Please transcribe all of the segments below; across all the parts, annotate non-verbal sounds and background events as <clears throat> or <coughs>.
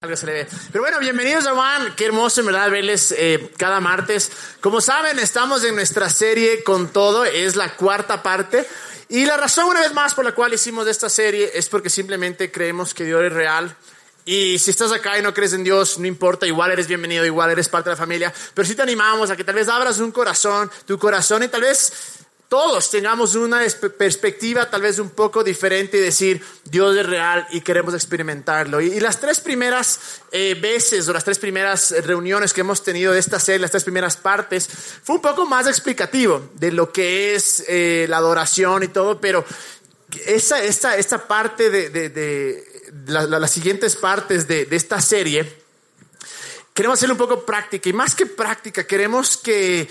Algo se le ve. Pero bueno, bienvenidos a Juan. Qué hermoso en verdad verles eh, cada martes. Como saben, estamos en nuestra serie con todo. Es la cuarta parte. Y la razón una vez más por la cual hicimos esta serie es porque simplemente creemos que Dios es real. Y si estás acá y no crees en Dios, no importa, igual eres bienvenido, igual eres parte de la familia. Pero sí te animamos a que tal vez abras un corazón, tu corazón y tal vez todos tengamos una perspectiva tal vez un poco diferente y decir, Dios es real y queremos experimentarlo. Y, las tres primeras eh, veces o las tres primeras reuniones que hemos tenido de esta serie, las tres primeras partes, fue un poco más explicativo de lo que es eh, la adoración y todo, pero esa, esta, esta parte de, las siguientes partes de, de esta serie, queremos hacerlo un poco práctica y más que práctica, queremos que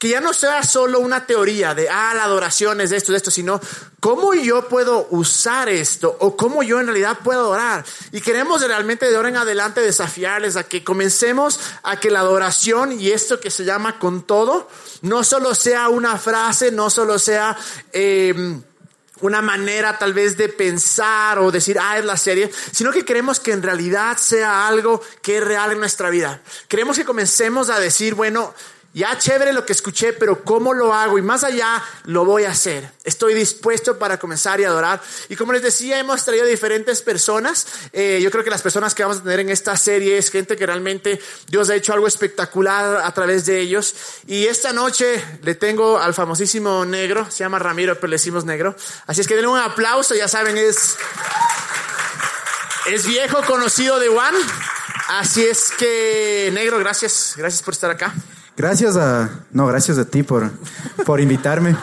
que ya no sea solo una teoría de, ah, la adoración es esto, de esto, sino cómo yo puedo usar esto o cómo yo en realidad puedo adorar. Y queremos realmente de ahora en adelante desafiarles a que comencemos a que la adoración y esto que se llama con todo, no solo sea una frase, no solo sea... Em, una manera tal vez de pensar o decir, ah, es la serie, sino que queremos que en realidad sea algo que es real en nuestra vida. Queremos que comencemos a decir, bueno, ya chévere lo que escuché, pero ¿cómo lo hago? Y más allá, lo voy a hacer. Estoy dispuesto para comenzar y adorar. Y como les decía, hemos traído diferentes personas. Eh, yo creo que las personas que vamos a tener en esta serie es gente que realmente Dios ha hecho algo espectacular a través de ellos. Y esta noche le tengo al famosísimo negro, se llama Ramiro, pero le decimos negro. Así es que denle un aplauso, ya saben, es, es viejo conocido de Juan. Así es que, negro, gracias, gracias por estar acá. Gracias a, no, gracias a ti por, por invitarme.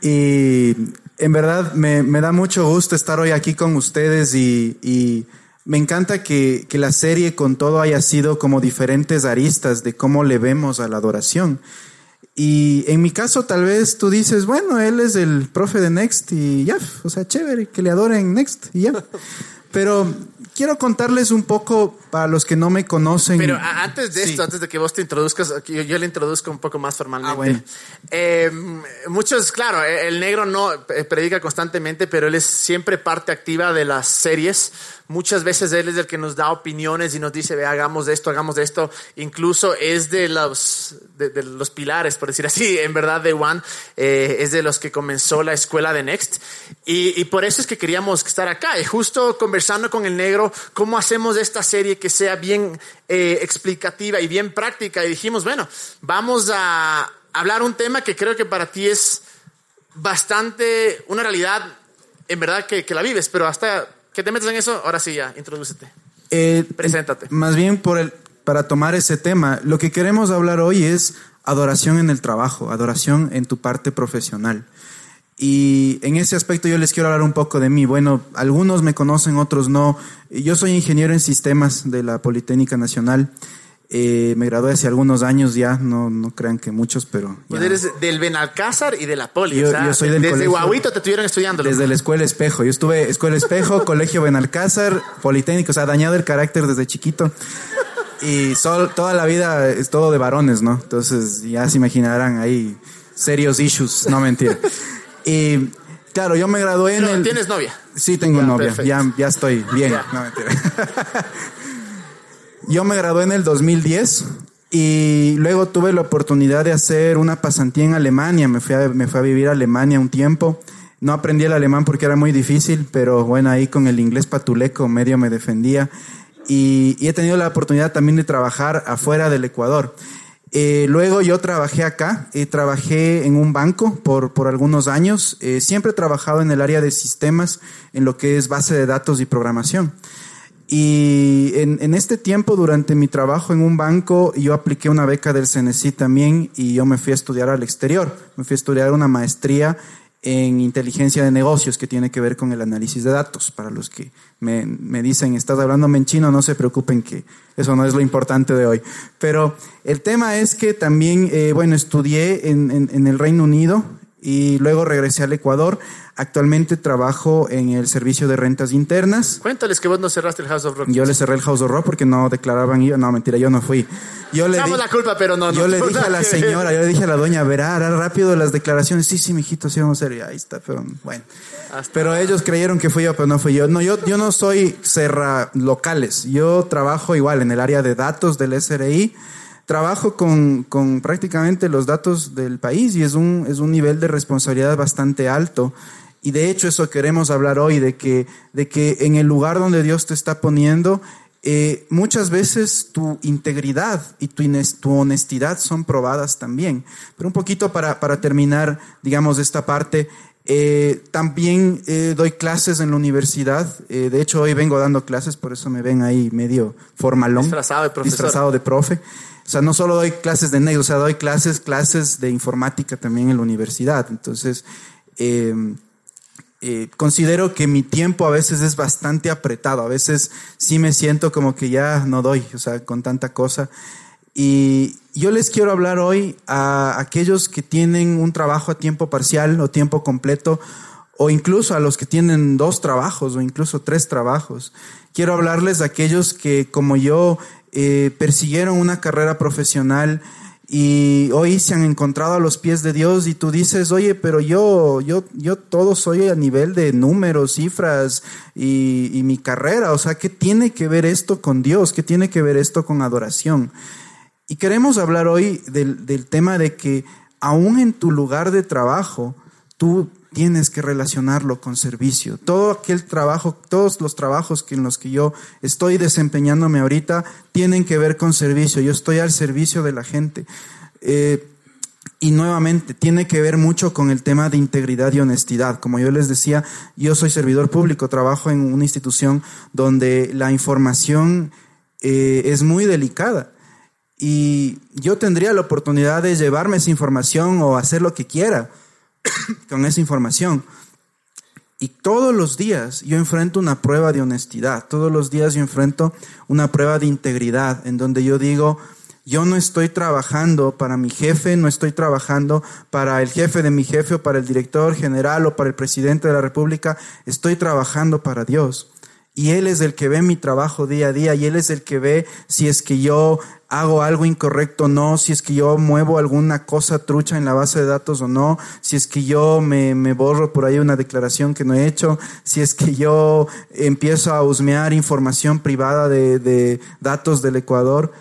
Y en verdad me, me, da mucho gusto estar hoy aquí con ustedes y, y me encanta que, que, la serie con todo haya sido como diferentes aristas de cómo le vemos a la adoración. Y en mi caso tal vez tú dices, bueno, él es el profe de Next y ya, o sea, chévere, que le adoren Next y ya. <laughs> Pero quiero contarles un poco para los que no me conocen. Pero antes de esto, antes de que vos te introduzcas, yo, yo, le introduzco un poco más formalmente. Ah, bueno. eh, muchos, claro, el negro no eh, predica constantemente, pero él es siempre parte activa de las series. Muchas veces él es el que nos da opiniones y nos dice, ve, hagamos de esto, hagamos de esto. Incluso es de los, de, los pilares, por decir así, en verdad, de One. Eh, es de los que comenzó la escuela de Next. Y, por eso es que queríamos estar acá. Y justo conversando con el negro, cómo hacemos esta serie que sea bien eh, explicativa y bien práctica. Y dijimos, bueno, vamos a hablar un tema que creo que para ti es bastante una realidad, en verdad, que la vives, pero hasta que te metes en eso, ahora sí ya, introdúcete. Eh, Preséntate. Más bien por el, para tomar ese tema, lo que queremos hablar hoy es adoración en el trabajo, adoración en tu parte profesional. Y en ese aspecto yo les quiero hablar un poco de mí. Bueno, algunos me conocen, otros no. Yo soy ingeniero en sistemas de la Politécnica Nacional. Eh, me gradué hace algunos años ya, no, no crean que muchos, pero. Pues eres del Benalcázar y de la Poli. Yo, yo soy del desde Guaguito te estuvieron estudiando. Desde la Escuela Espejo. Yo estuve Escuela Espejo, <laughs> Colegio Benalcázar, Politécnico, o sea, dañado el carácter desde chiquito. Y sol, toda la vida es todo de varones, ¿no? Entonces ya se imaginarán ahí serios issues, no mentira. <laughs> y claro, yo me gradué en el. ¿Tienes novia? Sí, tengo novia. Ya, ya estoy bien. No mentira. <laughs> Yo me gradué en el 2010 y luego tuve la oportunidad de hacer una pasantía en Alemania. Me fui a, me fui a vivir a Alemania un tiempo. No aprendí el alemán porque era muy difícil, pero bueno, ahí con el inglés patuleco medio me defendía. Y, he tenido la oportunidad también de trabajar afuera del Ecuador. Eh, luego yo trabajé acá, eh, trabajé en un banco por, por algunos años. Eh, siempre he trabajado en el área de sistemas, en lo que es base de datos y programación. Y en, en, este tiempo, durante mi trabajo en un banco, yo apliqué una beca del CNC también y yo me fui a estudiar al exterior. Me fui a estudiar una maestría en inteligencia de negocios que tiene que ver con el análisis de datos. Para los que me, me dicen, estás hablándome en chino, no se preocupen que eso no es lo importante de hoy. Pero el tema es que también, eh, bueno, estudié en, en, en el Reino Unido y luego regresé al Ecuador. Actualmente trabajo en el servicio de rentas internas. Cuéntales que vos no cerraste el House of Rock. Yo le cerré el House of Rock porque no declaraban yo. No, mentira, yo no fui. Yo le Echamos di- la culpa, pero no. yo no le dije a la señora, yo le dije a la doña, verá, hará rápido las declaraciones. Sí, sí, mijito, sí vamos a hacer. Y ahí está, pero bueno. Hasta- Pero ellos creyeron que fui yo, pero no fui yo. No, yo, yo no soy cerra locales. Yo trabajo igual en el área de datos del SRI. Trabajo con, con prácticamente los datos del país y es un, es un nivel de responsabilidad bastante alto. Y de hecho eso queremos hablar hoy, de que, de que en el lugar donde Dios te está poniendo, eh, muchas veces tu integridad y tu, ines- tu honestidad son probadas también. Pero un poquito para, para terminar, digamos, esta parte, eh, también eh, doy clases en la universidad. Eh, de hecho, hoy vengo dando clases, por eso me ven ahí medio formalón. Disfrazado de profesor. Disfrazado de profe. O sea, no solo doy clases de negro, o sea, doy clases, clases de informática también en la universidad. Entonces, eh, eh, considero que mi tiempo a veces es bastante apretado. A veces sí me siento como que ya no doy, o sea, con tanta cosa. Y yo les quiero hablar hoy a aquellos que tienen un trabajo a tiempo parcial o tiempo completo, o incluso a los que tienen dos trabajos o incluso tres trabajos. Quiero hablarles de aquellos que, como yo, eh, persiguieron una carrera profesional y hoy se han encontrado a los pies de Dios y tú dices, oye, pero yo, yo, yo todo soy a nivel de números, cifras y, y mi carrera. O sea, ¿qué tiene que ver esto con Dios? ¿Qué tiene que ver esto con adoración? Y queremos hablar hoy del, del tema de que aún en tu lugar de trabajo, tú tienes que relacionarlo con servicio. Todo aquel trabajo, todos los trabajos que en los que yo estoy desempeñándome ahorita tienen que ver con servicio. Yo estoy al servicio de la gente. Eh, y nuevamente, tiene que ver mucho con el tema de integridad y honestidad. Como yo les decía, yo soy servidor público, trabajo en una institución donde la información eh, es muy delicada. Y yo tendría la oportunidad de llevarme esa información o hacer lo que quiera <coughs> con esa información. Y todos los días yo enfrento una prueba de honestidad, todos los días yo enfrento una prueba de integridad en donde yo digo, yo no estoy trabajando para mi jefe, no estoy trabajando para el jefe de mi jefe o para el director general o para el presidente de la República, estoy trabajando para Dios. Y Él es el que ve mi trabajo día a día y Él es el que ve si es que yo hago algo incorrecto o no, si es que yo muevo alguna cosa trucha en la base de datos o no, si es que yo me, me borro por ahí una declaración que no he hecho, si es que yo empiezo a husmear información privada de, de datos del Ecuador.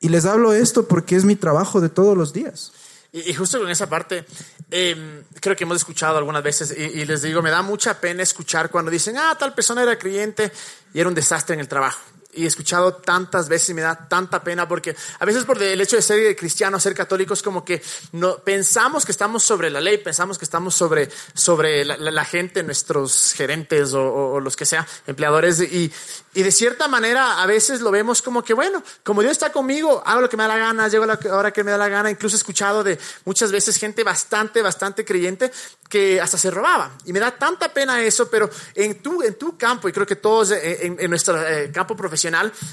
Y les hablo esto porque es mi trabajo de todos los días. Y, justo con esa parte, eh, creo que hemos escuchado algunas veces y, y les digo, me da mucha pena escuchar cuando dicen, ah, tal persona era creyente y era un desastre en el trabajo. Y escuchado tantas veces y me da tanta pena porque a veces por el hecho de ser cristianos, ser católicos, como que no, pensamos que estamos sobre la ley, pensamos que estamos sobre, sobre la, la- la gente, nuestros gerentes o, o- o los que sea, empleadores. Y, y de cierta manera a veces lo vemos como que, bueno, como Dios está conmigo, hago lo que me da la gana, llego a la hora que me da la gana. Incluso he escuchado de muchas veces gente bastante, bastante creyente que hasta se robaba. Y me da tanta pena eso, pero en tu, en tu campo, y creo que todos en, en nuestro eh, campo profesional,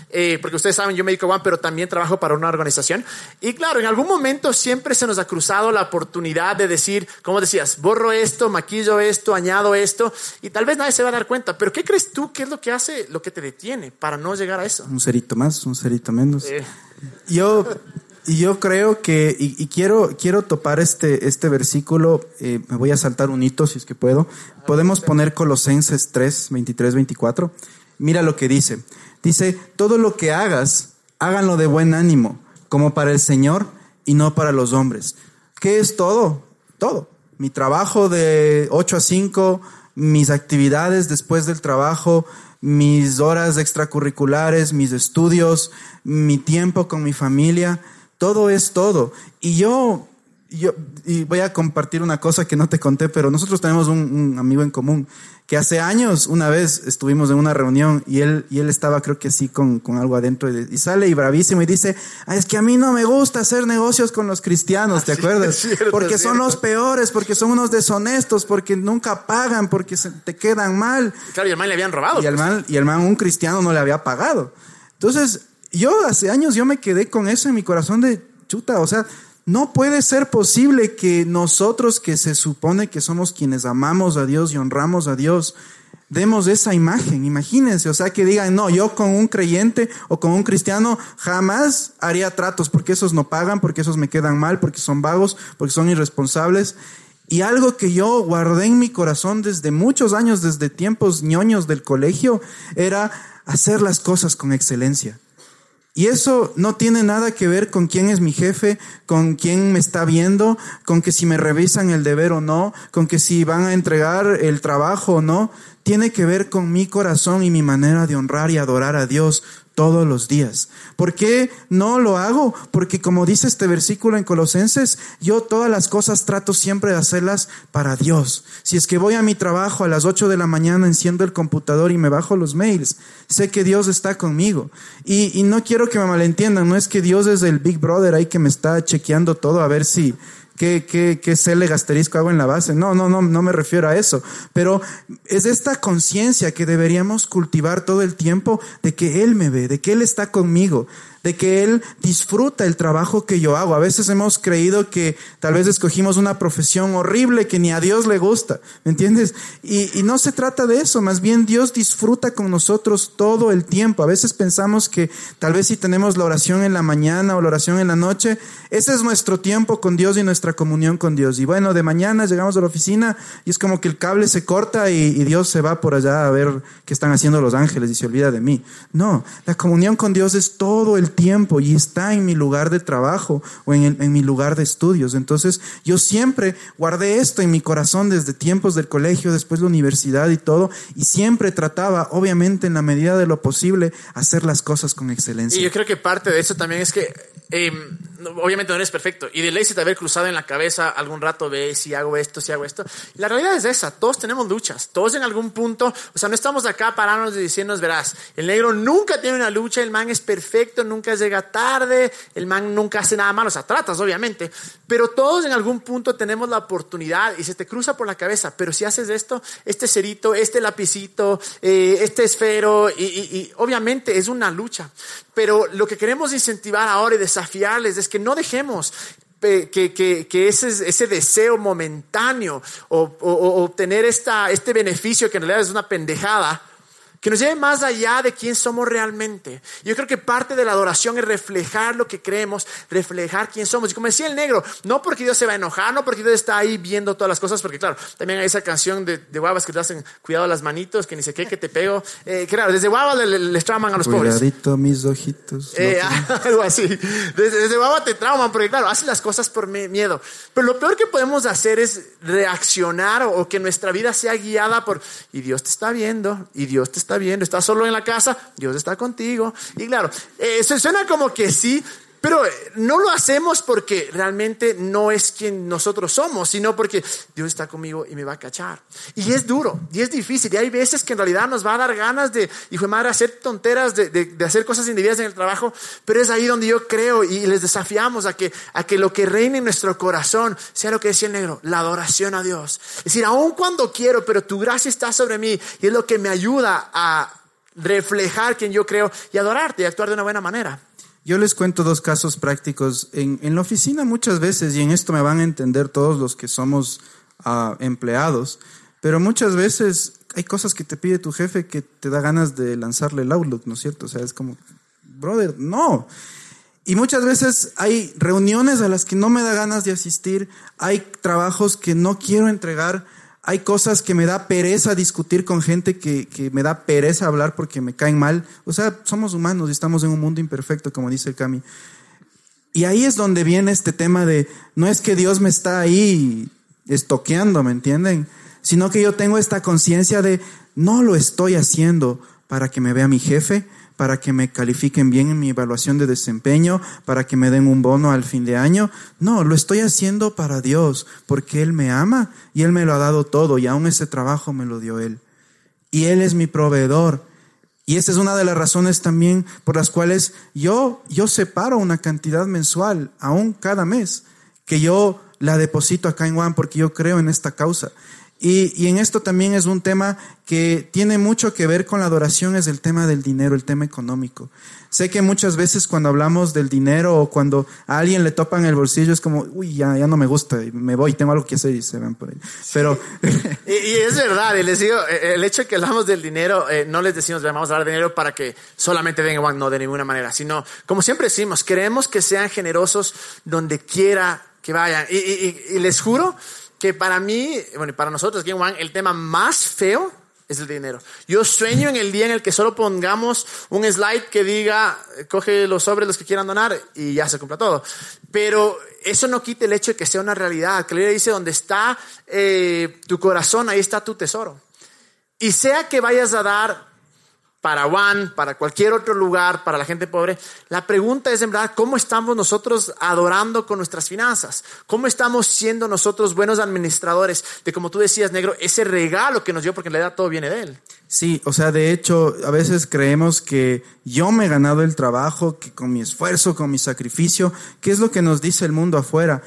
eh, porque ustedes saben, yo me dedico a One, pero también trabajo para una organización. Y claro, en algún momento siempre se nos ha cruzado la oportunidad de decir, como decías, borro esto, maquillo esto, añado esto, y tal vez nadie se va a dar cuenta. Pero ¿qué crees tú que es lo que hace, lo que te detiene para no llegar a eso? Un cerito más, un cerito menos. Eh, Yo, y yo creo que, y, y quiero, quiero topar este, este versículo, eh, me voy a saltar un hito si es que puedo. Podemos poner Colosenses 3, 23, 24. Mira lo que dice. Dice, todo lo que hagas, háganlo de buen ánimo, como para el Señor y no para los hombres. ¿Qué es todo? Todo. Mi trabajo de 8 a 5, mis actividades después del trabajo, mis horas extracurriculares, mis estudios, mi tiempo con mi familia, todo es todo. Y yo, yo y voy a compartir una cosa que no te conté, pero nosotros tenemos un, un amigo en común que hace años, una vez estuvimos en una reunión y él, y él estaba creo que así con, con algo adentro y, y sale y bravísimo y dice, "Ah, es que a mí no me gusta hacer negocios con los cristianos, ¿te Ah, sí, acuerdas? <laughs> es cierto, porque son los peores, porque son unos deshonestos, porque nunca pagan, porque se te quedan mal. claro, y al man le habían robado. Y al man, y al man un cristiano no le había pagado. Entonces, yo hace años yo me quedé con eso en mi corazón de chuta, o sea, no puede ser posible que nosotros que se supone que somos quienes amamos a Dios y honramos a Dios, demos esa imagen. Imagínense, o sea, que digan, no, yo con un creyente o con un cristiano jamás haría tratos porque esos no pagan, porque esos me quedan mal, porque son vagos, porque son irresponsables. Y algo que yo guardé en mi corazón desde muchos años, desde tiempos ñoños del colegio, era hacer las cosas con excelencia. Y eso no tiene nada que ver con quién es mi jefe, con quién me está viendo, con que si me revisan el deber o no, con que si van a entregar el trabajo o no. Tiene que ver con mi corazón y mi manera de honrar y adorar a Dios todos los días. ¿Por qué no lo hago? Porque como dice este versículo en Colosenses, yo todas las cosas trato siempre de hacerlas para Dios. Si es que voy a mi trabajo a las 8 de la mañana, enciendo el computador y me bajo los mails, sé que Dios está conmigo. Y, y no quiero que me malentiendan, no es que Dios es el Big Brother ahí que me está chequeando todo a ver si qué, qué, qué cele asterisco hago en la base. No, no, no, no me refiero a eso. Pero es esta conciencia que deberíamos cultivar todo el tiempo de que Él me ve, de que Él está conmigo, de que Él disfruta el trabajo que yo hago. A veces hemos creído que tal vez escogimos una profesión horrible que ni a Dios le gusta, ¿me entiendes? Y, y, no se trata de eso, más bien Dios disfruta con nosotros todo el tiempo. A veces pensamos que tal vez si tenemos la oración en la mañana o la oración en la noche, ese es nuestro tiempo con Dios y nuestra comunión con Dios. Y bueno, de mañana llegamos a la oficina y es como que el cable se corta y, y Dios se va por allá a ver qué están haciendo los ángeles y se olvida de mí. No, la comunión con Dios es todo el tiempo y está en mi lugar de trabajo o en, en, mi lugar de estudios. Entonces yo siempre guardé esto en mi corazón desde tiempos del colegio, después la universidad y todo, y siempre trataba, obviamente en la medida de lo posible, hacer las cosas con excelencia. Y yo creo que parte de eso también es que eh, obviamente no eres perfecto y de ley se te haber cruzado en la cabeza algún rato, ve si hago esto, si hago esto. La realidad es esa, todos tenemos luchas, todos en algún punto, o sea, no estamos acá parándonos y diciéndonos, verás, el negro nunca tiene una lucha, el man es perfecto, nunca llega tarde, el man nunca hace nada malo, o sea, tratas obviamente, pero todos en algún punto tenemos la oportunidad y se te cruza por la cabeza, pero si haces esto, este cerito, este lapicito, eh, este esfero, y, obviamente es una lucha, pero lo que queremos incentivar ahora y desafiarles es que no dejemos que, que, ese, ese, deseo momentáneo o, o, o, obtener esta, este beneficio que en realidad es una pendejada, que nos lleve más allá de quién somos realmente. Yo creo que parte de la adoración es reflejar lo que creemos, reflejar quién somos. Y como decía el negro, no porque Dios se va a enojar, no porque Dios está ahí viendo todas las cosas, porque claro, también hay esa canción de, de guavas que te hacen cuidado las manitos, que ni sé qué, que te pego. Eh, claro, desde guavas les, les trauman a los Cuidadito pobres. mis ojitos. Eh, <laughs> algo así. Desde, desde guava te trauman, porque claro, hacen las cosas por miedo. Pero lo peor que podemos hacer es reaccionar o, o que nuestra vida sea guiada por, y Dios te está viendo, y Dios te está viendo, estás solo en la casa, Dios está contigo. Y claro, eh, se suena como que sí, pero no lo hacemos porque realmente no es quien nosotros somos, sino porque Dios está conmigo y me va a cachar. Y es duro, y es difícil, y hay veces que en realidad nos va a dar ganas de, hijo de madre, hacer tonteras, de, de, de, hacer cosas indebidas en el trabajo, pero es ahí donde yo creo y les desafiamos a que, a que lo que reine en nuestro corazón sea lo que decía el negro, la adoración a Dios. Es decir, aun cuando quiero, pero tu gracia está sobre mí y es lo que me ayuda a reflejar quien yo creo y adorarte y actuar de una buena manera. Yo les cuento dos casos prácticos. En, en, la oficina muchas veces, y en esto me van a entender todos los que somos uh, empleados, pero muchas veces hay cosas que te pide tu jefe que te da ganas de lanzarle el Outlook, ¿no es cierto? O sea, es como, brother, no. Y muchas veces hay reuniones a las que no me da ganas de asistir, hay trabajos que no quiero entregar, hay cosas que me da pereza discutir con gente que, que, me da pereza hablar porque me caen mal. O sea, somos humanos y estamos en un mundo imperfecto, como dice el Cami. Y ahí es donde viene este tema de, no es que Dios me está ahí estoqueando, ¿me entienden? Sino que yo tengo esta conciencia de, no lo estoy haciendo para que me vea mi jefe, para que me califiquen bien en mi evaluación de desempeño, para que me den un bono al fin de año. No, lo estoy haciendo para Dios, porque Él me ama y Él me lo ha dado todo y aún ese trabajo me lo dio Él. Y Él es mi proveedor. Y esa es una de las razones también por las cuales yo, yo separo una cantidad mensual, aún cada mes, que yo la deposito acá en One porque yo creo en esta causa. Y, y, en esto también es un tema que tiene mucho que ver con la adoración, es el tema del dinero, el tema económico. Sé que muchas veces cuando hablamos del dinero o cuando a alguien le topan el bolsillo es como, uy, ya, ya no me gusta, me voy, tengo algo que hacer y se van por ahí. Pero... <laughs> y, y, es verdad, y les digo, eh, el hecho de que hablamos del dinero, eh, no les decimos, vamos a hablar de dinero para que solamente vengan, no, de ninguna manera, sino, como siempre decimos, queremos que sean generosos donde quiera que vayan. Y, y les juro que para mí, bueno, y para nosotros aquí en Juan, el tema más feo es el dinero. Yo sueño en el día en el que solo pongamos un slide que diga, coge los sobres los que quieran donar y ya se cumpla todo. Pero eso no quita el hecho de que sea una realidad. Que le dice, donde está eh, tu corazón, ahí está tu tesoro. Y sea que vayas a dar para Juan, para cualquier otro lugar, para la gente pobre. La pregunta es en verdad, ¿cómo estamos nosotros adorando con nuestras finanzas? ¿Cómo estamos siendo nosotros buenos administradores de, como tú decías, negro, ese regalo que nos dio, porque en realidad todo viene de él? Sí, o sea, de hecho, a veces creemos que yo me he ganado el trabajo, que con mi esfuerzo, con mi sacrificio, ¿qué es lo que nos dice el mundo afuera?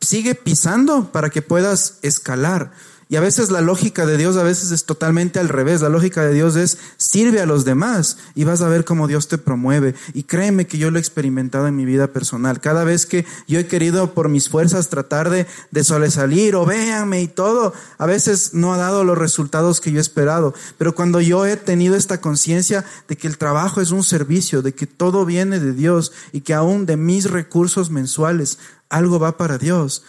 Sigue pisando para que puedas escalar. Y a veces la lógica de Dios a veces es totalmente al revés. La lógica de Dios es sirve a los demás y vas a ver cómo Dios te promueve. Y créeme que yo lo he experimentado en mi vida personal. Cada vez que yo he querido por mis fuerzas tratar de, de sobresalir o véanme y todo, a veces no ha dado los resultados que yo he esperado. Pero cuando yo he tenido esta conciencia de que el trabajo es un servicio, de que todo viene de Dios y que aún de mis recursos mensuales algo va para Dios,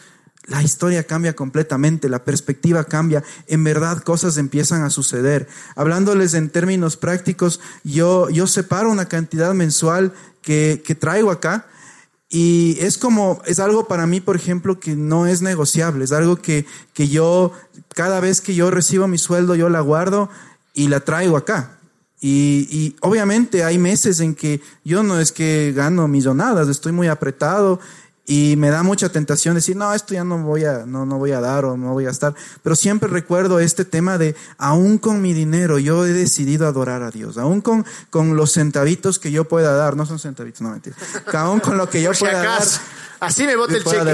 la historia cambia completamente, la perspectiva cambia, en verdad cosas empiezan a suceder. Hablándoles en términos prácticos, yo, yo separo una cantidad mensual que, que traigo acá y es como, es algo para mí, por ejemplo, que no es negociable, es algo que, que yo, cada vez que yo recibo mi sueldo, yo la guardo y la traigo acá. Y, y, obviamente hay meses en que yo no es que gano millonadas, estoy muy apretado y me da mucha tentación decir, no, esto ya no voy a, no, no voy a dar o no voy a estar. Pero siempre recuerdo este tema de, aún con mi dinero, yo he decidido adorar a Dios. Aún con, con los centavitos que yo pueda dar, no son centavitos, no mentira. Aún con lo que yo pueda dar. Así me bota el cheque,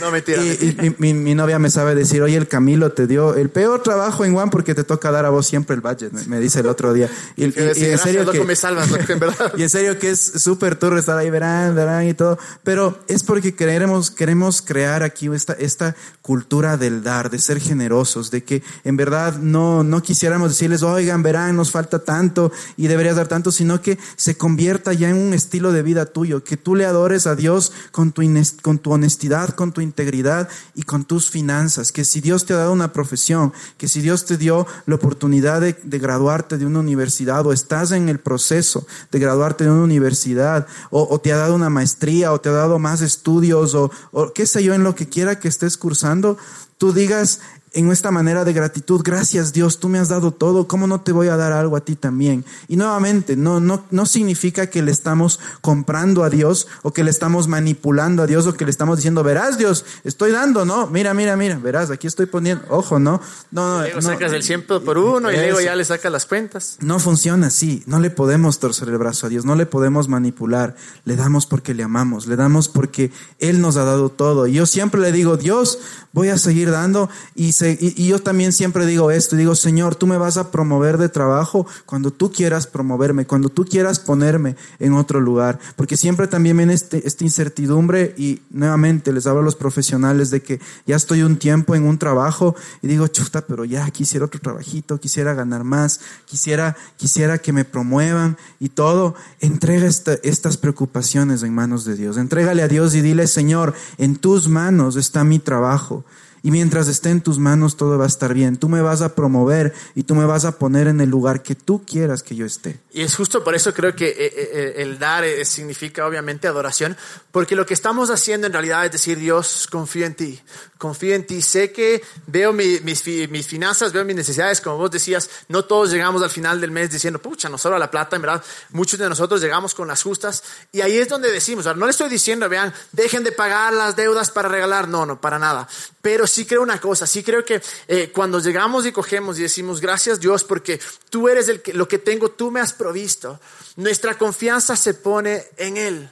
No, mentira. Y, y mi, mi, novia me sabe decir, oye, el Camilo te dio el peor trabajo en Juan porque te toca dar a vos siempre el budget, me, dice el otro día. Y, <laughs> y, en serio que, me salvas, en verdad. <laughs> Y en serio que es súper turro estar ahí, verán, verán y todo. Pero es porque queremos, queremos crear aquí esta, esta cultura del dar, de ser generosos, de que en verdad no, no quisiéramos decirles, oigan, verán, nos falta tanto y deberías dar tanto, sino que se convierta ya en un estilo de vida tuyo, que tú le adores a Dios con tu, con tu honestidad, con tu integridad y con tus finanzas. Que si Dios te ha dado una profesión, que si Dios te dio la oportunidad de, graduarte de una universidad o estás en el proceso de graduarte de una universidad o, te ha dado una maestría o te ha dado más estudios o, o qué sé yo en lo que quiera que estés cursando, tú digas, en esta manera de gratitud, gracias Dios, tú me has dado todo, ¿cómo no te voy a dar algo a ti también? Y nuevamente, no, no, no significa que le estamos comprando a Dios o que le estamos manipulando a Dios o que le estamos diciendo, verás Dios, estoy dando, ¿no? Mira, mira, mira, verás, aquí estoy poniendo, ojo, ¿no? No, no. Luego sacas el 100 por uno y luego ya le sacas las cuentas. No funciona así, no le podemos torcer el brazo a Dios, no le podemos manipular, le damos porque le amamos, le damos porque Él nos ha dado todo. Y yo siempre le digo, Dios, voy a seguir dando y y, yo también siempre digo esto, digo, Señor, tú me vas a promover de trabajo cuando tú quieras promoverme, cuando tú quieras ponerme en otro lugar, porque siempre también viene este, esta incertidumbre y nuevamente les hablo a los profesionales de que ya estoy un tiempo en un trabajo y digo, chuta, pero ya quisiera otro trabajito, quisiera ganar más, quisiera, quisiera que me promuevan y todo. Entrega estas preocupaciones en manos de Dios, entrégale a Dios y dile, Señor, en tus manos está mi trabajo. Y mientras esté en tus manos todo va a estar bien. Tú me vas a promover y tú me vas a poner en el lugar que tú quieras que yo esté. Y es justo por eso creo que eh, eh, eh, el dar significa obviamente adoración, porque lo que estamos haciendo en realidad es decir, Dios, confío en ti, confío en ti. Sé que veo mis, mis finanzas, veo mis necesidades, como vos decías, no todos llegamos al final del mes diciendo, pucha, nos sobra la plata, en verdad, muchos de nosotros llegamos con las justas. Y ahí es donde decimos, no le estoy diciendo, vean, dejen de pagar las deudas para regalar, no, no, para nada. Pero sí creo una cosa, sí creo que eh, cuando llegamos y cogemos y decimos gracias Dios porque tú eres el que, lo que tengo, tú me has provisto, nuestra confianza se pone en Él.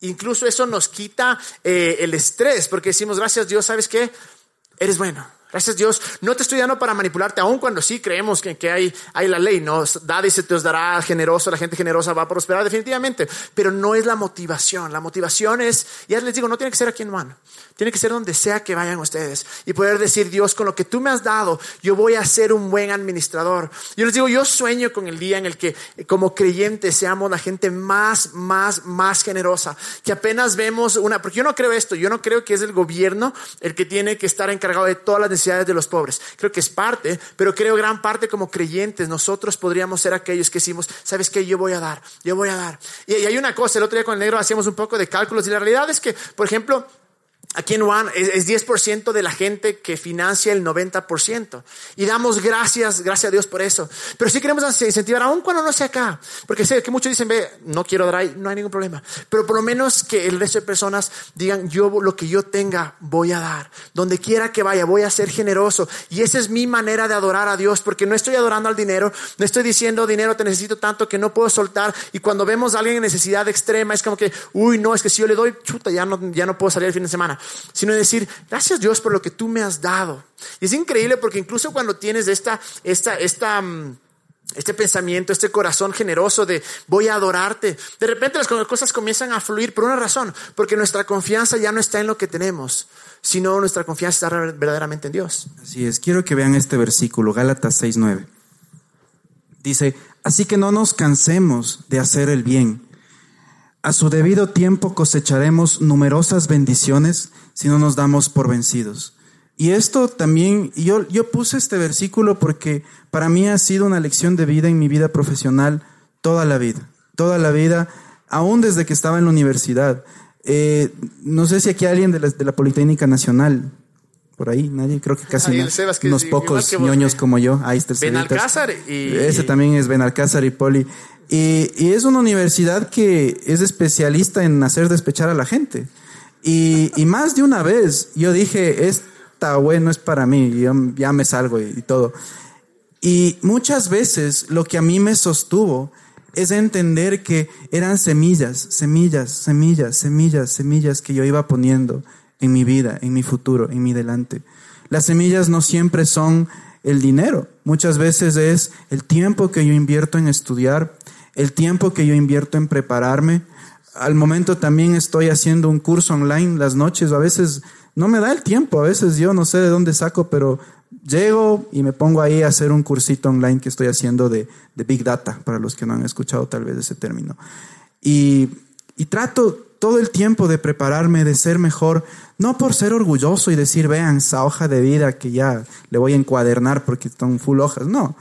Incluso eso nos quita eh, el estrés porque decimos gracias Dios, ¿sabes qué? Eres bueno, Gracias Dios, no te estoy dando para manipularte, aun cuando sí creemos que, que hay, hay la ley, ¿no? Da y se te os dará generoso, la gente generosa va a prosperar definitivamente, pero no es la motivación. La motivación es, ya les digo, no tiene que ser aquí en mano. Tiene que ser donde sea que vayan ustedes y poder decir, Dios, con lo que tú me has dado, yo voy a ser un buen administrador. Yo les digo, yo sueño con el día en el que como creyentes seamos la gente más, más, más generosa, que apenas vemos una, porque yo no creo esto, yo no creo que es el gobierno el que tiene que estar encargado de todas las necesidades de los pobres. Creo que es parte, pero creo gran parte como creyentes, nosotros podríamos ser aquellos que decimos, ¿sabes qué? Yo voy a dar, yo voy a dar. Y, y hay una cosa, el otro día con el negro hacíamos un poco de cálculos y la realidad es que, por ejemplo, Aquí en Juan es, 10% de la gente que financia el 90%. Y damos gracias, gracias a Dios por eso. Pero sí queremos incentivar, aún cuando no sea acá. Porque sé que muchos dicen, ve, no quiero dar ahí, no hay ningún problema. Pero por lo menos que el resto de personas digan, yo lo que yo tenga voy a dar. Donde quiera que vaya, voy a ser generoso. Y esa es mi manera de adorar a Dios. Porque no estoy adorando al dinero. No estoy diciendo, dinero te necesito tanto que no puedo soltar. Y cuando vemos a alguien en necesidad extrema, es como que, uy, no, es que si yo le doy, chuta, ya no, ya no puedo salir el fin de semana sino decir, gracias Dios por lo que tú me has dado. Y es increíble porque incluso cuando tienes esta, esta, esta, mm, este pensamiento, este corazón generoso de voy a adorarte, de repente las cosas comienzan a fluir por una razón, porque nuestra confianza ya no está en lo que tenemos, sino nuestra confianza está verdaderamente en Dios. Así es, quiero que vean este versículo, Gálatas 6:9. Dice, así que no nos cansemos de hacer el bien a su debido tiempo cosecharemos numerosas bendiciones si no nos damos por vencidos. Y esto también, yo, yo puse este versículo porque para mí ha sido una lección de vida en mi vida profesional toda la vida, toda la vida, aún desde que estaba en la universidad. Eh, no sé si aquí hay alguien de la, de la Politécnica Nacional, por ahí, nadie, creo que casi unos pocos ñoños como yo. Ahí está Benalcázar y... Ese también es Benalcázar y Poli. Y, es una universidad que es especialista en hacer despechar a la gente. Y, más de una vez yo dije, esta bueno es para mí, ya me salgo y, todo. Y muchas veces lo que a mí me sostuvo es entender que eran semillas, semillas, semillas, semillas, semillas que yo iba poniendo en mi vida, en mi futuro, en mi delante. Las semillas no siempre son el dinero, muchas veces es el tiempo que yo invierto en estudiar, el tiempo que yo invierto en prepararme. Al momento también estoy haciendo un curso online las noches, a veces no me da el tiempo, a veces yo no sé de dónde saco, pero llego y me pongo ahí a hacer un cursito online que estoy haciendo de, Big Data, para los que no han escuchado tal vez ese término. Y, y trato todo el tiempo de prepararme, de ser mejor, no por ser orgulloso y decir, vean, esa hoja de vida que ya le voy a encuadernar porque están full hojas, no,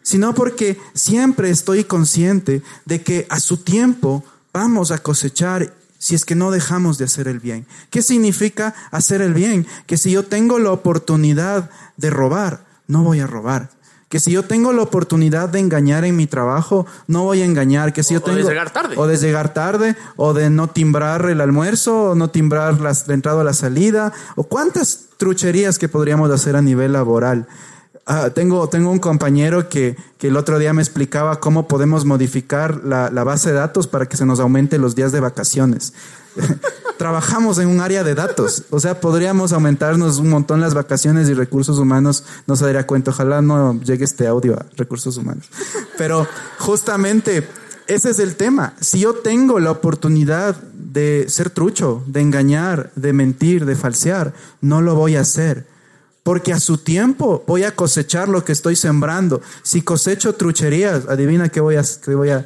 sino porque siempre estoy consciente de que a su tiempo vamos a cosechar si es que no dejamos de hacer el bien. ¿Qué significa hacer el bien? Que si yo tengo la oportunidad de robar, no voy a robar. Que si yo tengo la oportunidad de engañar en mi trabajo, no voy a engañar. Que si yo tengo, o de llegar tarde. O de llegar tarde, o de no timbrar el almuerzo, o no timbrar la entrada o la salida, o cuántas trucherías que podríamos hacer a nivel laboral. Ah, tengo, tengo un compañero que, que, el otro día me explicaba cómo podemos modificar la, la, base de datos para que se nos aumente los días de vacaciones. <laughs> Trabajamos en un área de datos, o sea, podríamos aumentarnos un montón las vacaciones y recursos humanos no se daría cuenta. Ojalá no llegue este audio a recursos humanos. Pero justamente ese es el tema. Si yo tengo la oportunidad de ser trucho, de engañar, de mentir, de falsear, no lo voy a hacer porque a su tiempo voy a cosechar lo que estoy sembrando. Si cosecho trucherías, adivina qué voy a, qué voy a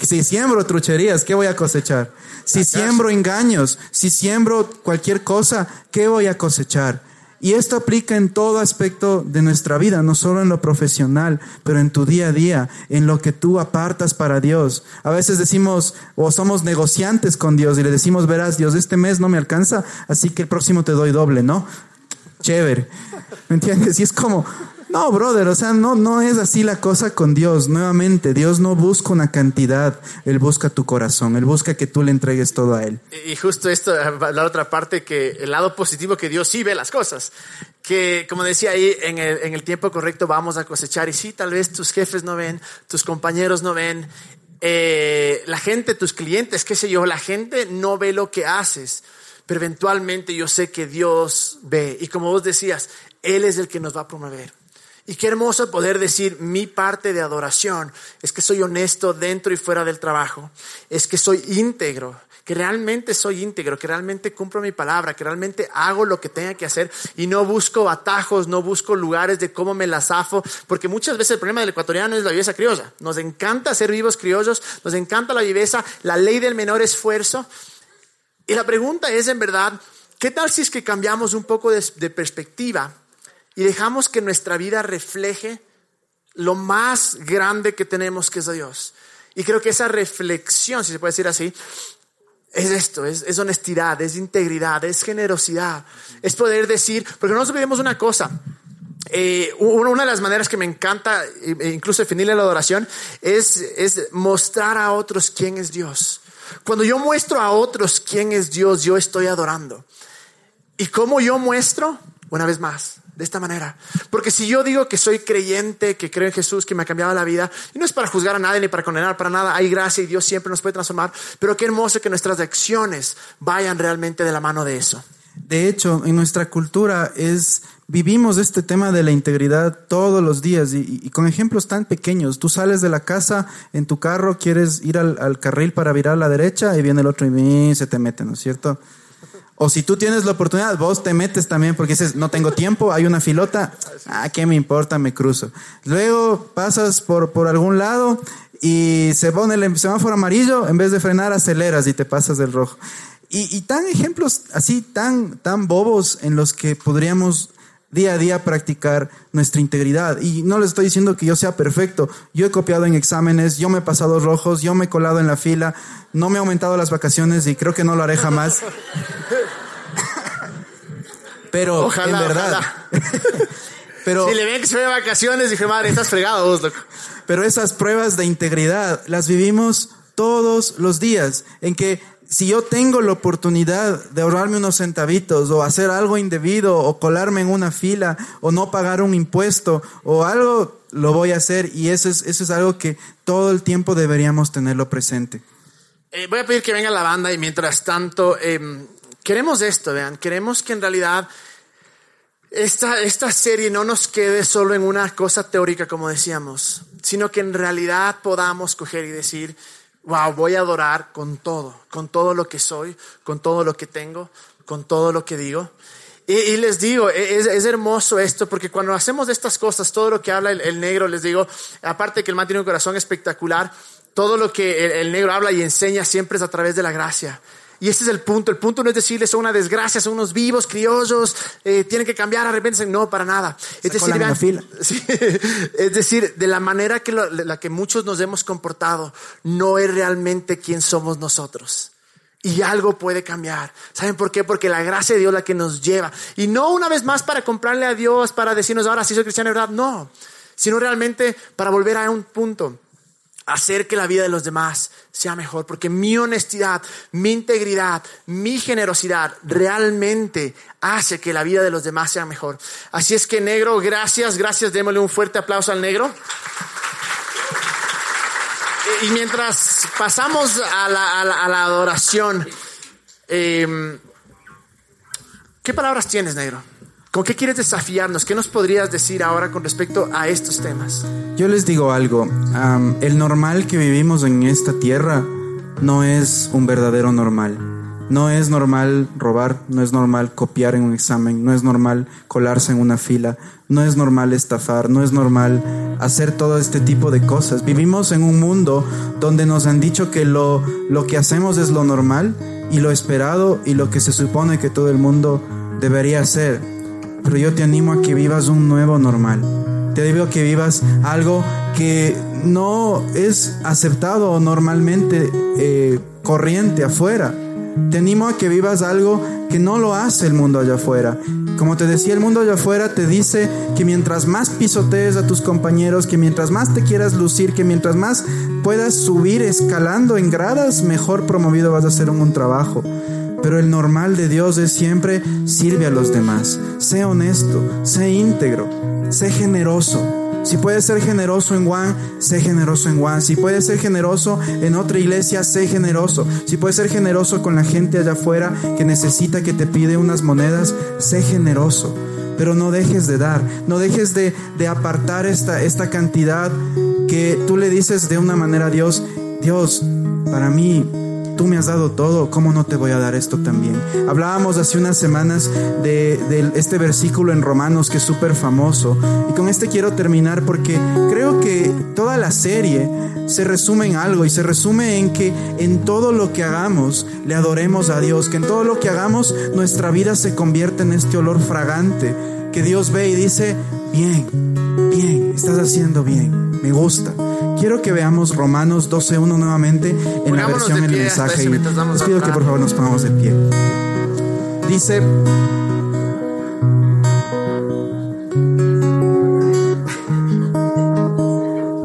si siembro trucherías, ¿qué voy a cosechar? Si siembro engaños, si siembro cualquier cosa, ¿qué voy a cosechar? Y esto aplica en todo aspecto de nuestra vida, no solo en lo profesional, pero en tu día a día, en lo que tú apartas para Dios. A veces decimos o somos negociantes con Dios y le decimos, verás, Dios, este mes no me alcanza, así que el próximo te doy doble, ¿no? chévere. ¿Me entiendes? Y es como, no, brother, o sea, no, no es así la cosa con Dios. Nuevamente, Dios no busca una cantidad, Él busca tu corazón, Él busca que tú le entregues todo a Él. Y justo esto, la otra parte, que el lado positivo que Dios sí ve las cosas. Que, como decía ahí, en el, en el tiempo correcto vamos a cosechar. Y sí, tal vez tus jefes no ven, tus compañeros no ven, eh, la gente, tus clientes, qué sé yo, la gente no ve lo que haces pero eventualmente yo sé que Dios ve. Y como vos decías, Él es el que nos va a promover. Y qué hermoso poder decir mi parte de adoración es que soy honesto dentro y fuera del trabajo, es que soy íntegro, que realmente soy íntegro, que realmente cumplo mi palabra, que realmente hago lo que tenga que hacer y no busco atajos, no busco lugares de cómo me la zafo, porque muchas veces el problema del ecuatoriano es la viveza criolla. Nos encanta ser vivos criollos, nos encanta la viveza, la ley del menor esfuerzo. Y la pregunta es en verdad, ¿qué tal si es que cambiamos un poco de perspectiva? Y dejamos que nuestra vida refleje lo más grande que tenemos, que es a Dios. Y creo que esa reflexión, si se puede decir así, es esto, es, honestidad, es integridad, es generosidad, es poder decir, porque no nos olvidemos una cosa, eh, una de las maneras que me encanta, e incluso definirle la adoración, es, es mostrar a otros quién es Dios. Cuando yo muestro a otros quién es Dios, yo estoy adorando. ¿Y cómo yo muestro? Una vez más, de esta manera. Porque si yo digo que soy creyente, que creo en Jesús, que me ha cambiado la vida, y no es para juzgar a nadie ni para condenar para nada, hay gracia y Dios siempre nos puede transformar, pero qué hermoso que nuestras acciones vayan realmente de la mano de eso. De hecho, en nuestra cultura es vivimos este tema de la integridad todos los días y, con ejemplos tan pequeños. Tú sales de la casa en tu carro, quieres ir al, al carril para virar a la derecha y viene el otro y se te mete, ¿no es cierto? O si tú tienes la oportunidad, vos te metes también porque dices, no tengo tiempo, hay una filota, ah, ¿qué me importa? Me cruzo. Luego pasas por, por algún lado y se pone el semáforo amarillo, en vez de frenar aceleras y te pasas del rojo. Y, y tan ejemplos así, tan, tan bobos en los que podríamos día a día practicar nuestra integridad. Y no les estoy diciendo que yo sea perfecto. Yo he copiado en exámenes, yo me he pasado rojos, yo me he colado en la fila, no me he aumentado las vacaciones y creo que no lo haré jamás. <laughs> Pero en verdad. <laughs> Pero, si le ven que se ve de vacaciones, dije, madre, estás fregado vos, loco. Pero esas pruebas de integridad las vivimos todos los días, en que si yo tengo la oportunidad de ahorrarme unos centavitos o hacer algo indebido o colarme en una fila o no pagar un impuesto o algo, lo voy a hacer y eso es, eso es algo que todo el tiempo deberíamos tenerlo presente. Eh, voy a pedir que venga la banda y mientras tanto, em, queremos esto, vean, queremos que en realidad esta, esta serie no nos quede solo en una cosa teórica, como decíamos, sino que en realidad podamos coger y decir, wow, voy a adorar con todo, con todo lo que soy, con todo lo que tengo, con todo lo que digo. Y, les digo, e, es, hermoso esto, porque cuando hacemos estas cosas, todo lo que habla el, negro, les digo, aparte que el man tiene un corazón espectacular, todo lo que el negro habla y enseña siempre es a través de la gracia. Y ese es el punto. El punto no es decirles son una desgracia, son unos vivos, criollos, eh, tienen que cambiar, repente No, para nada. Es decir, <laughs> es decir, de la manera que la que muchos nos hemos comportado, no es realmente quién somos nosotros. Y algo puede cambiar. ¿Saben por qué? Porque la gracia de Dios es la que nos lleva. Y no una vez más para comprarle a Dios, para decirnos ahora sí soy cristiano verdad. No. Sino realmente para volver a un punto hacer que la vida de los demás sea mejor, porque mi honestidad, mi integridad, mi generosidad realmente hace que la vida de los demás sea mejor. Así es que negro, gracias, gracias, démosle un fuerte aplauso al negro. Y mientras pasamos a la, adoración, em, ¿qué palabras tienes, negro? ¿Con qué quieres desafiarnos? ¿Qué nos podrías decir ahora con respecto a estos temas? Yo les digo algo, el normal que vivimos en esta tierra no es un verdadero normal. No es normal robar, no es normal copiar en un examen, no es normal colarse en una fila, no es normal estafar, no es normal hacer todo este tipo de cosas. Vivimos en un mundo donde nos han dicho que lo, lo que hacemos es lo normal y lo esperado y lo que se supone que todo el mundo debería hacer pero yo te animo a que vivas un nuevo normal. Te digo que vivas algo que no es aceptado normalmente eh, corriente afuera. Te animo a que vivas algo que no lo hace el mundo allá afuera. Como te decía, el mundo allá afuera te dice que mientras más pisotees a tus compañeros, que mientras más te quieras lucir, que mientras más puedas subir escalando en gradas, mejor promovido vas a ser en un trabajo. Pero el normal de Dios es siempre sirve a los demás. Sé honesto, sé íntegro, sé generoso. Si puedes ser generoso en Juan, sé generoso en Juan. Si puedes ser generoso en otra iglesia, sé generoso. Si puedes ser generoso con la gente allá afuera que necesita, que te pide unas monedas, sé generoso. Pero no dejes de dar, no dejes de, de apartar esta, esta cantidad que tú le dices de una manera a Dios, Dios, para mí tú me has dado todo, ¿cómo no te voy a dar esto también? Hablábamos hace unas semanas de, este versículo en Romanos que es súper famoso y con este quiero terminar porque creo que toda la serie se resume en algo y se resume en que en todo lo que hagamos le adoremos a Dios, que en todo lo que hagamos nuestra vida se convierte en este olor fragante que Dios ve y dice, bien, bien, estás haciendo bien, me gusta. Quiero que veamos Romanos 12.1 nuevamente en la versión en el mensaje. Les pido que por favor nos pongamos de pie. Dice,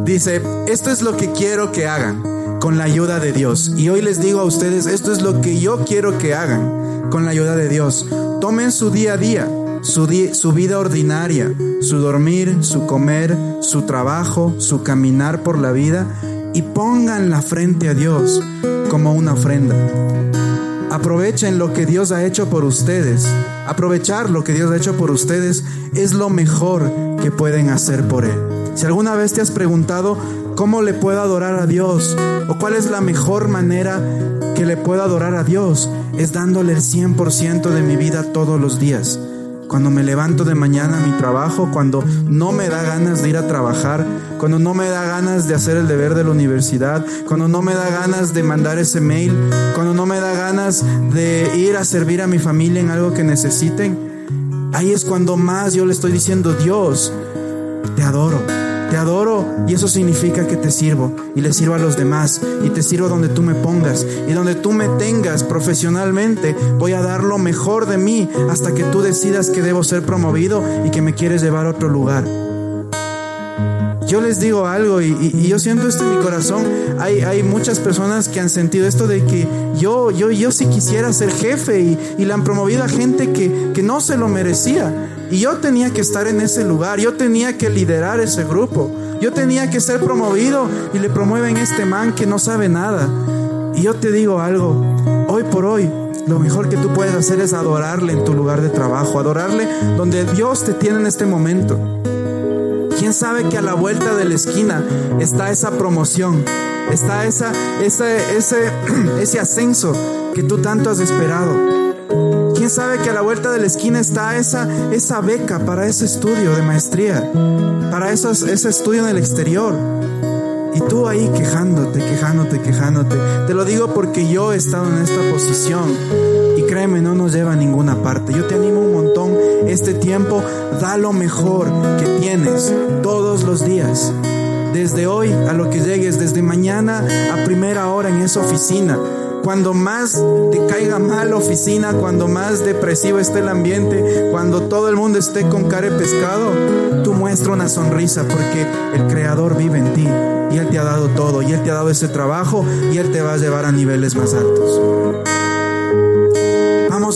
dice, esto es lo que quiero que hagan con la ayuda de Dios. Y hoy les digo a ustedes, esto es lo que yo quiero que hagan con la ayuda de Dios. Tomen su día a día su, vida ordinaria, su dormir, su comer, su trabajo, su caminar por la vida y pongan la frente a Dios como una ofrenda. Aprovechen lo que Dios ha hecho por ustedes. Aprovechar lo que Dios ha hecho por ustedes es lo mejor que pueden hacer por Él. Si alguna vez te has preguntado cómo le puedo adorar a Dios o cuál es la mejor manera que le puedo adorar a Dios, es dándole el 100% de mi vida todos los días cuando me levanto de mañana a mi trabajo, cuando no me da ganas de ir a trabajar, cuando no me da ganas de hacer el deber de la universidad, cuando no me da ganas de mandar ese mail, cuando no me da ganas de ir a servir a mi familia en algo que necesiten. Ahí es cuando más yo le estoy diciendo, Dios, te adoro. Adoro y eso significa que te sirvo y le sirvo a los demás y te sirvo donde tú me pongas y donde tú me tengas profesionalmente. Voy a dar lo mejor de mí hasta que tú decidas que debo ser promovido y que me quieres llevar a otro lugar. Yo les digo algo y, yo siento esto en mi corazón. Hay, hay, muchas personas que han sentido esto de que yo, yo, yo sí quisiera ser jefe y, y le han promovido a gente que, que no se lo merecía. Y yo tenía que estar en ese lugar, yo tenía que liderar ese grupo, yo tenía que ser promovido y le promueven este man que no sabe nada. Y yo te digo algo, hoy por hoy, lo mejor que tú puedes hacer es adorarle en tu lugar de trabajo, adorarle donde Dios te tiene en este momento. ¿Quién sabe que a la vuelta de la esquina está esa promoción? Está esa, ese, ese, <clears throat> ese ascenso que tú tanto has esperado. ¿Quién sabe que a la vuelta de la esquina está esa, esa beca para ese estudio de maestría? Para esos, ese estudio en el exterior. Y tú ahí quejándote, quejándote, quejándote. Te lo digo porque yo he estado en esta posición. No nos lleva a ninguna parte. Yo te animo un montón. Este tiempo, da lo mejor que tienes todos los días. Desde hoy a lo que llegues, desde mañana a primera hora en esa oficina cuando más te caiga mal la oficina, cuando más depresivo esté el ambiente, cuando todo el mundo esté con cara de pescado, tú muestra una sonrisa porque el Creador vive en ti y Él te ha dado todo y Él te ha dado ese trabajo y Él te va a llevar a niveles más altos.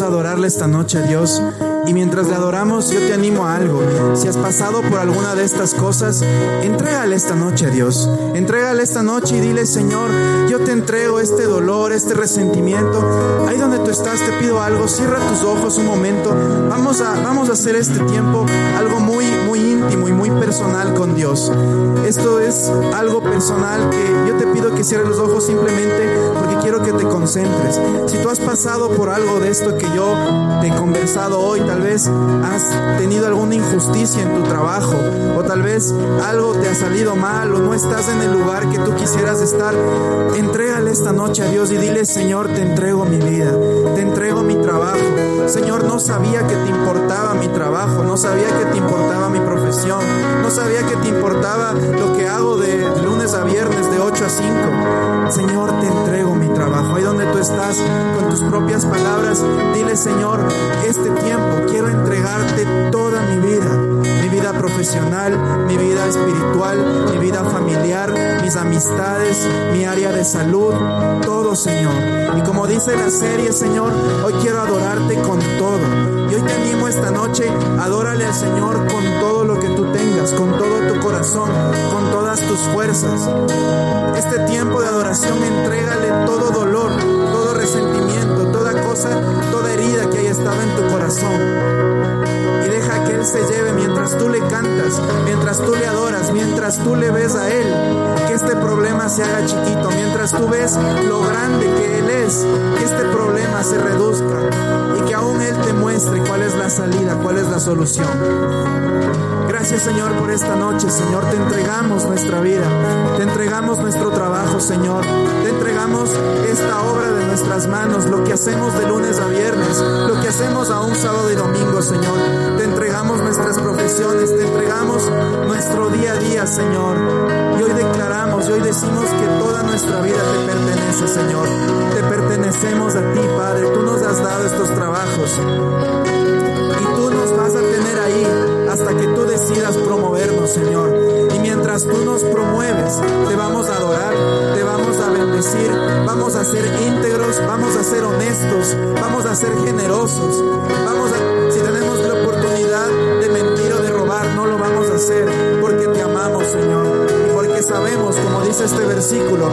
A adorarle esta noche a Dios y mientras le adoramos, yo te animo a algo. Si has pasado por alguna de estas cosas, entrégale esta noche a Dios. Entrégale esta noche y dile, Señor, yo te entrego este dolor, este resentimiento. Ahí donde tú estás, te pido algo. Cierra tus ojos un momento. Vamos a, vamos a hacer este tiempo algo muy, muy íntimo y muy personal con Dios. Esto es algo personal que yo te pido que cierres los ojos simplemente porque quiero que te concentres. Si tú has pasado por algo de esto que yo te he conversado hoy, tal vez has tenido alguna injusticia en tu trabajo o tal vez algo te ha salido mal o no estás en el lugar que tú quisieras estar, entrégale esta noche a Dios y dile, Señor, te entrego mi vida, te entrego mi trabajo. Señor, no sabía que te importaba mi trabajo, no sabía que te importaba mi profesión, no sabía que te importaba lo que hago de 8 a 5. Señor, te entrego mi trabajo. Ahí donde tú estás con tus propias palabras, dile, Señor, este tiempo quiero entregarte toda mi vida, mi vida profesional, mi vida espiritual, mi vida familiar, mis amistades, mi área de salud, todo Señor. Y como dice la serie, Señor, hoy quiero adorarte con todo Y hoy te animo esta noche, adórale al Señor con todo lo que con todo tu corazón, con todas tus fuerzas. Este tiempo de adoración, entrégale todo dolor, todo resentimiento, toda cosa, toda herida que haya estado en tu corazón y deja que Él se lleve mientras tú le cantas, mientras tú le adoras, mientras tú le ves a Él, que este problema se haga chiquito, mientras tú ves lo grande que Él es, que este problema se reduzca y que aún Él te muestre cuál es la salida, cuál es la solución. Gracias Señor por esta noche, Señor, te entregamos nuestra vida, te entregamos nuestro trabajo, Señor, te entregamos esta obra de nuestras manos, lo que hacemos de lunes a viernes, lo que hacemos a un sábado y domingo, Señor. Te entregamos nuestras profesiones, te entregamos nuestro día a día, Señor. Y hoy declaramos, y hoy decimos que toda nuestra vida te pertenece, Señor. Te pertenecemos a ti, Padre. Tú nos has dado estos trabajos. Decidas promovernos, Señor. Y mientras tú nos promueves, te vamos a adorar, te vamos a bendecir, vamos a ser íntegros, vamos a ser honestos, vamos a ser generosos, vamos si tenemos la oportunidad de mentir o de robar, no lo vamos a hacer porque te amamos, Señor. Y porque sabemos, como dice este versículo,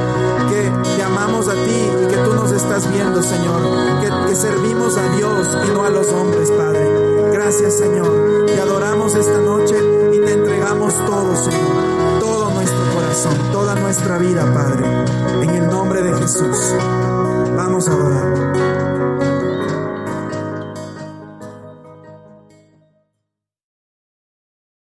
que te amamos a ti y que tú nos estás viendo, Señor, que, que servimos a Dios y no a los hombres, Padre. Gracias, Señor. Te adoramos esta noche y te entregamos todo, Señor. Todo nuestro corazón, toda nuestra vida, Padre. En el nombre de Jesús. Vamos a adorar.